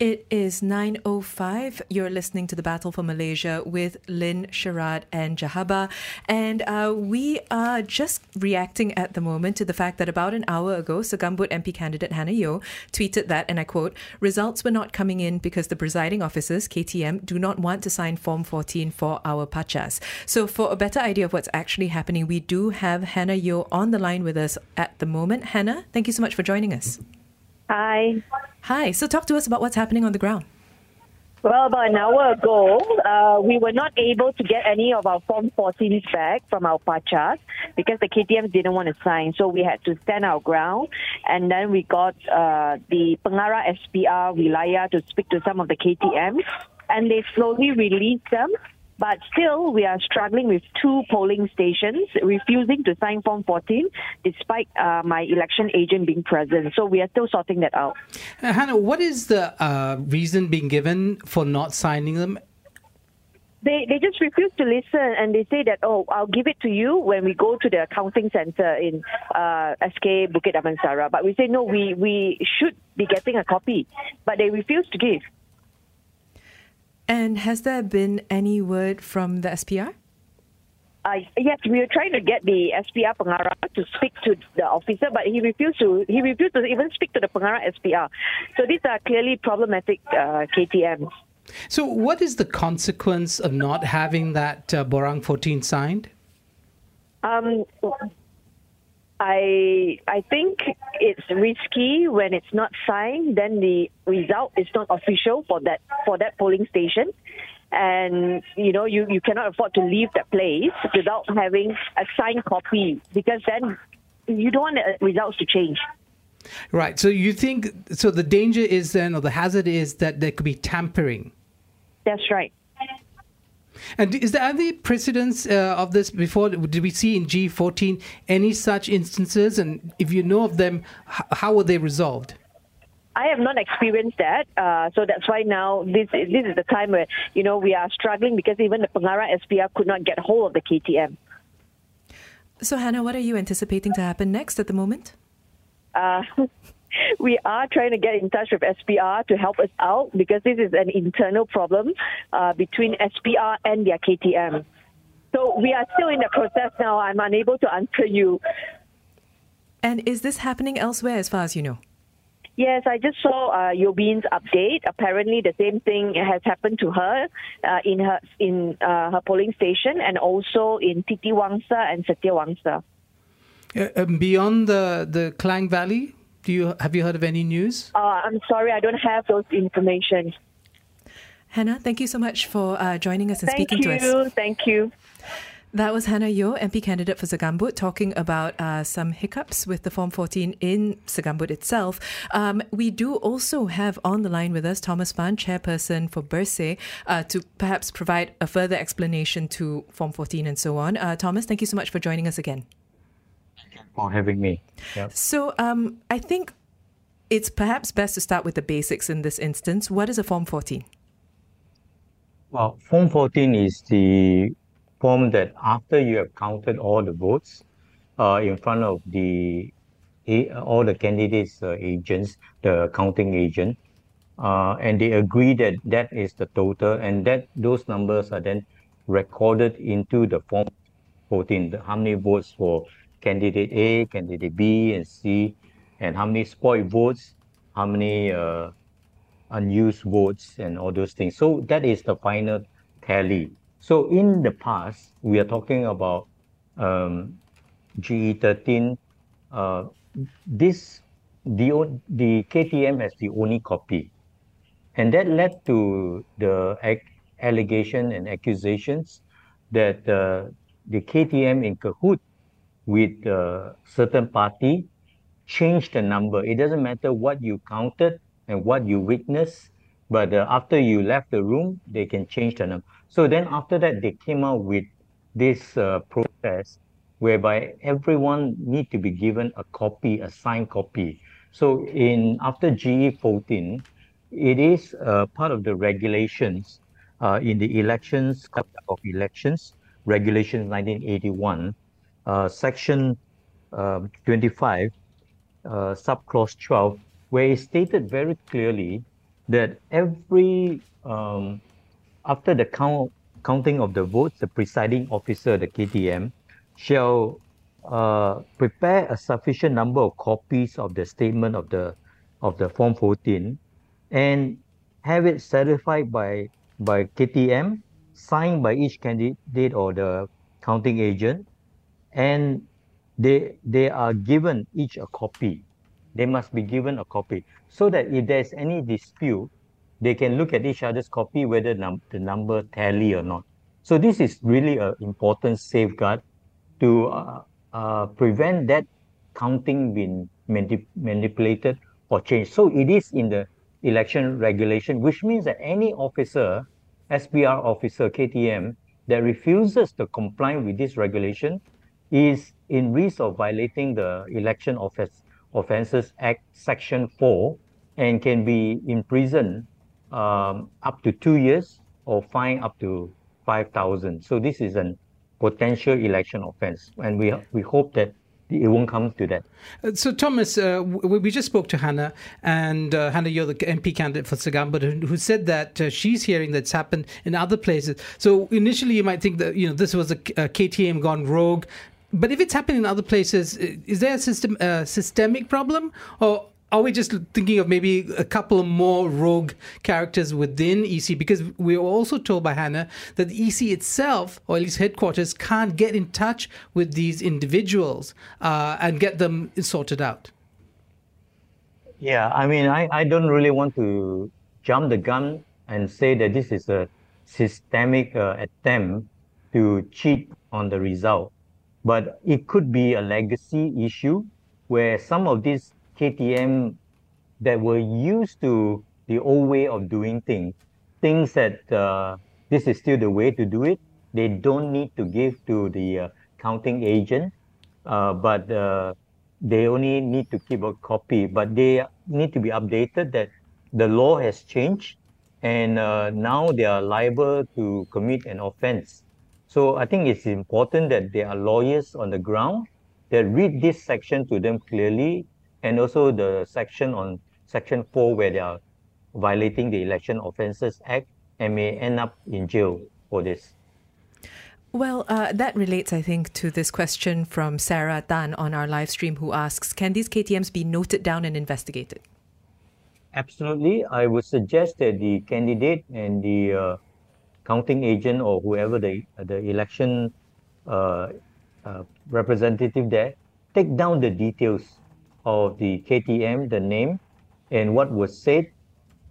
It is 9.05. You're listening to The Battle for Malaysia with Lynn, Sharad and Jahabar. And uh, we are just reacting at the moment to the fact that about an hour ago, Segambut MP candidate Hannah Yeoh tweeted that, and I quote, results were not coming in because the presiding officers, KTM, do not want to sign Form 14 for our PACAs. So for a better idea of what's actually happening, we do have Hannah Yeoh on the line with us at the moment. Hannah, thank you so much for joining us. Hi. Hi. So talk to us about what's happening on the ground. Well, about an hour ago, uh, we were not able to get any of our Form 14s back from our PACAs because the KTMs didn't want to sign. So we had to stand our ground. And then we got uh, the Pengarah SPR Wilayah to speak to some of the KTMs. And they slowly released them. But still, we are struggling with two polling stations refusing to sign Form 14 despite uh, my election agent being present. So we are still sorting that out. Uh, Hannah, what is the uh, reason being given for not signing them? They, they just refuse to listen and they say that, oh, I'll give it to you when we go to the accounting center in uh, SK Bukit Damansara. But we say, no, we, we should be getting a copy. But they refuse to give. And has there been any word from the SPR? Uh, yes, we were trying to get the SPR Pengarah to speak to the officer, but he refused to. He refused to even speak to the Pengarah SPR. So these are clearly problematic uh, KTMs. So, what is the consequence of not having that uh, Borang 14 signed? Um, I I think it's risky when it's not signed. Then the result is not official for that for that polling station, and you know you, you cannot afford to leave that place without having a signed copy because then you don't want the results to change. Right. So you think so? The danger is then, or the hazard is that there could be tampering. That's right. And is there any precedence uh, of this before? Did we see in G14 any such instances? And if you know of them, how were they resolved? I have not experienced that, uh, so that's why now this this is the time where you know we are struggling because even the Pengarah SPR could not get hold of the KTM. So Hannah, what are you anticipating to happen next at the moment? Uh, we are trying to get in touch with SPR to help us out because this is an internal problem uh, between SPR and their KTM. So we are still in the process now. I'm unable to answer you. And is this happening elsewhere as far as you know? Yes, I just saw uh, Yobin's update. Apparently, the same thing has happened to her uh, in her in uh, her polling station, and also in Titiwangsa and Setiawangsa. Uh, um, beyond the the Klang Valley, do you have you heard of any news? Uh, I'm sorry, I don't have those information. Hannah, thank you so much for uh, joining us and Thank speaking you, to us. thank you. That was Hannah Yeoh, MP candidate for Segambut, talking about uh, some hiccups with the Form 14 in Segambut itself. Um, we do also have on the line with us Thomas Fann, chairperson for Bersih, uh, to perhaps provide a further explanation to Form 14 and so on. Uh, Thomas, thank you so much for joining us again. For having me. Yep. So um, I think it's perhaps best to start with the basics in this instance. What is a Form 14? Well, Form 14 is the form that after you have counted all the votes uh, in front of the all the candidates' uh, agents, the counting agent, uh, and they agree that that is the total, and that those numbers are then recorded into the Form 14. The, how many votes for candidate A, candidate B, and C, and how many spoiled votes, how many uh, unused votes and all those things. So that is the final tally. So in the past, we are talking about um, GE13. Uh, this the the KTM has the only copy, and that led to the allegation and accusations that uh, the KTM in cahoot with a certain party change the number. It doesn't matter what you counted and what you witnessed, but uh, after you left the room, they can change the number. So then after that, they came out with this uh, process whereby everyone need to be given a copy, a signed copy. So in after GE 14, it is uh, part of the regulations uh, in the elections of elections, regulations 1981, uh, section um, 25, uh, subclause 12, where it stated very clearly that every um, after the count, counting of the votes, the presiding officer, the KTM, shall uh, prepare a sufficient number of copies of the statement of the of the Form 14 and have it certified by by KTM, signed by each candidate or the counting agent, and they they are given each a copy. They must be given a copy so that if there's any dispute, they can look at each other's copy whether num- the number tally or not. So this is really an important safeguard to uh, uh, prevent that counting being manip- manipulated or changed. So it is in the election regulation, which means that any officer, SPR officer, KTM, that refuses to comply with this regulation is in risk of violating the Election Offense, Offences Act Section 4 and can be imprisoned um, up to two years or fine up to 5,000. So this is an potential election offense. And we, we hope that it won't come to that. Uh, so, Thomas, uh, we just spoke to Hannah, and uh, Hannah, you're the MP candidate for Segambut, who said that uh, she's hearing that's happened in other places. So, initially, you might think that you know this was a, a KTM gone rogue, but if it's happening in other places, is there a system systemic problem, or are we just thinking of maybe a couple more rogue characters within EC? Because we were also told by Hannah that the EC itself, or at least headquarters, can't get in touch with these individuals uh, and get them sorted out. Yeah, I mean, I, I don't really want to jump the gun and say that this is a systemic uh, attempt to cheat on the result. But it could be a legacy issue where some of these KTM that were used to the old way of doing things, things that uh, this is still the way to do it. They don't need to give to the uh, counting agent, uh, but uh, they only need to keep a copy. But they need to be updated that the law has changed, and uh, now they are liable to commit an offense. So I think it's important that there are lawyers on the ground that read this section to them clearly and also the section on section 4 where they are violating the Election Offences Act and may end up in jail for this. Well, uh, that relates, I think, to this question from Sarah Tan on our live stream who asks Can these KTMs be noted down and investigated? Absolutely. I would suggest that the candidate and the uh, counting agent or whoever the, the election uh, uh representative there take down the details of the KTM, the name, and what was said,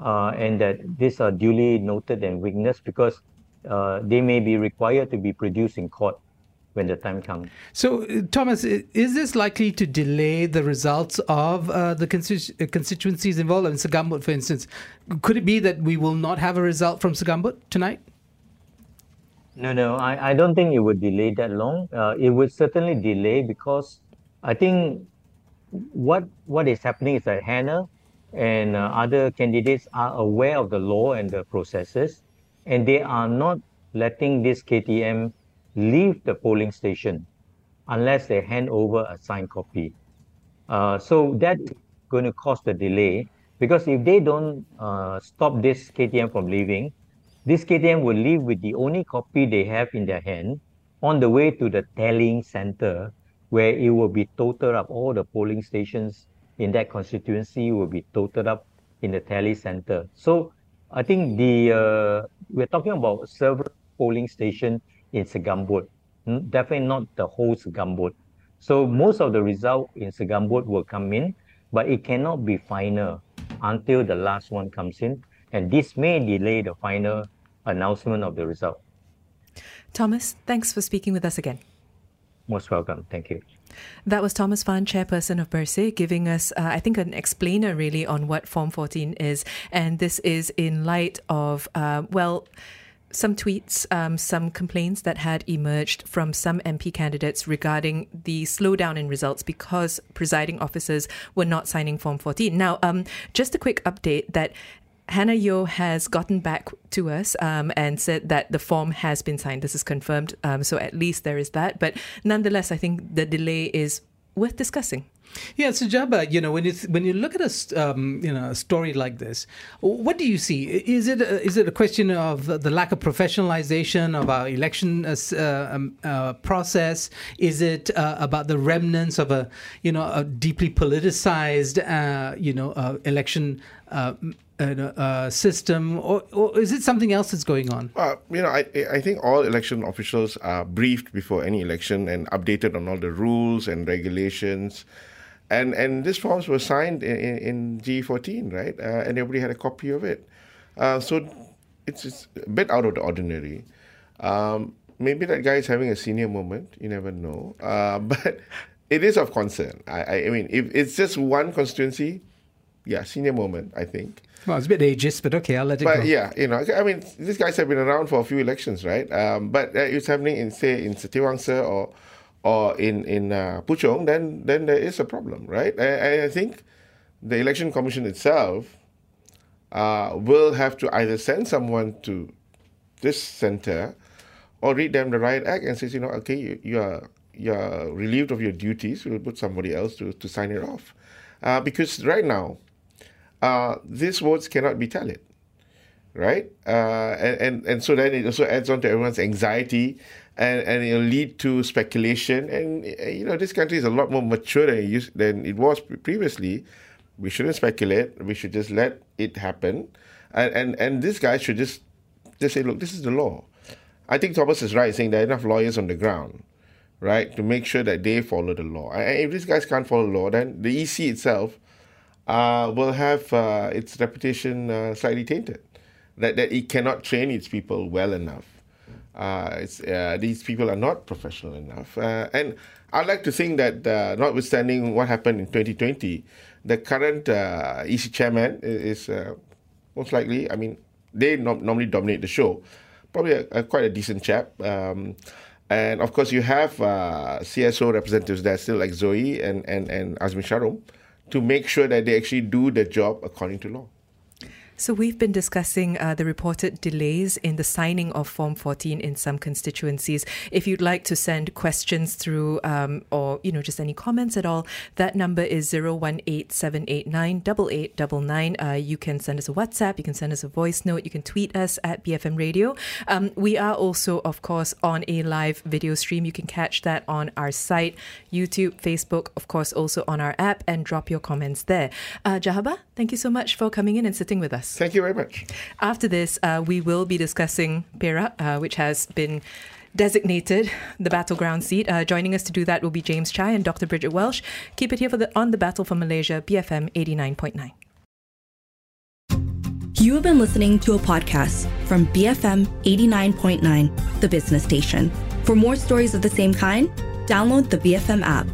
uh, and that these are duly noted and witnessed because uh, they may be required to be produced in court when the time comes. So, uh, Thomas, is this likely to delay the results of uh, the constitu- uh, constituencies involved? In Segambut, for instance, could it be that we will not have a result from Segambut tonight? No, no, I, I don't think it would delay that long. Uh, it would certainly delay because I think what what is happening is that Hannah and uh, other candidates are aware of the law and the processes, and they are not letting this KTM leave the polling station unless they hand over a signed copy. Uh, so that's going to cause the delay because if they don't uh, stop this KTM from leaving, this KTM will leave with the only copy they have in their hand on the way to the tallying center where it will be totaled up. All the polling stations in that constituency will be totaled up in the tally center. So I think the uh, we're talking about several polling station in Segambut, definitely not the whole Segambut. So most of the result in Segambut will come in, but it cannot be final until the last one comes in, and this may delay the final announcement of the result. Thomas, thanks for speaking with us again. Most welcome. Thank you. That was Thomas Fann, chairperson of Bersih, giving us, uh, I think, an explainer really on what Form 14 is. And this is in light of, uh, well, some tweets, um, some complaints that had emerged from some MP candidates regarding the slowdown in results because presiding officers were not signing Form 14. Now, um, just a quick update that Hannah Yeoh has gotten back to us um, and said that the form has been signed. This is confirmed. Um, so at least there is that. But nonetheless, I think the delay is worth discussing. Yeah, so Jabba, you know, when you when you look at a um, you know a story like this, what do you see? Is it a, is it a question of the lack of professionalization of our election uh, uh, um, uh, process? Is it uh, about the remnants of a you know a deeply politicized uh, you know uh, election uh, uh, system, or, or is it something else that's going on? Uh, you know, I I think all election officials are briefed before any election and updated on all the rules and regulations, and and these forms were signed in, in, in G14, right? Uh, and everybody had a copy of it. Uh, so it's, it's a bit out of the ordinary. Um, maybe that guy is having a senior moment. You never know. Uh, but it is of concern. I, I, I mean, if it's just one constituency, yeah, senior moment. I think. Well, it's a bit ageist, but okay, I'll let it go. But go. yeah, you know, I mean, these guys have been around for a few elections, right? Um, but uh, it's happening in, say, in Setiawangsa or or in in uh, Puchong, then then there is a problem, right? I, I think the election commission itself uh, will have to either send someone to this center or read them the riot act and says, you know, okay, you, you are you are relieved of your duties. We'll put somebody else to, to sign it off, uh, because right now, uh, these votes cannot be tallied right? Uh, and, and and so then it also adds on to everyone's anxiety, and, and it'll lead to speculation. And uh, you know, this country is a lot more mature than it, used, than it was previously. We shouldn't speculate. We should just let it happen, and and and this guy should just just say, look, this is the law. I think Thomas is right saying there are enough lawyers on the ground, right, to make sure that they follow the law. And if these guys can't follow the law, then the EC itself uh, will have uh, its reputation uh, slightly tainted. That, that it cannot train its people well enough. Uh, it's, uh, these people are not professional enough. Uh, and I'd like to think that, notwithstanding what happened in 2020, the current EC chairman is, most likely, I mean, they no- normally dominate the show, probably a, a, quite a decent chap. Um, and of course, you have CSO representatives there still, like Zoe and, and, and Azmi Sharom, to make sure that they actually do the job according to law. So we've been discussing uh, the reported delays in the signing of Form 14 in some constituencies. If you'd like to send questions through um, or, you know, just any comments at all, that number is 018-789-8899. Uh, you can send us a WhatsApp, you can send us a voice note, you can tweet us at BFM Radio. Um, we are also, of course, on a live video stream. You can catch that on our site, YouTube, Facebook, of course, also on our app, and drop your comments there. Uh, Jahabar, thank you so much for coming in and sitting with us. Thank you very much. After this, uh, we will be discussing Perak, uh, which has been designated the battleground seat. Uh, joining us to do that will be James Chai and Dr. Bridget Welsh. Keep it here for the on the battle for Malaysia, BFM 89.9. You have been listening to a podcast from BFM 89.9, the business station. For more stories of the same kind, download the BFM app.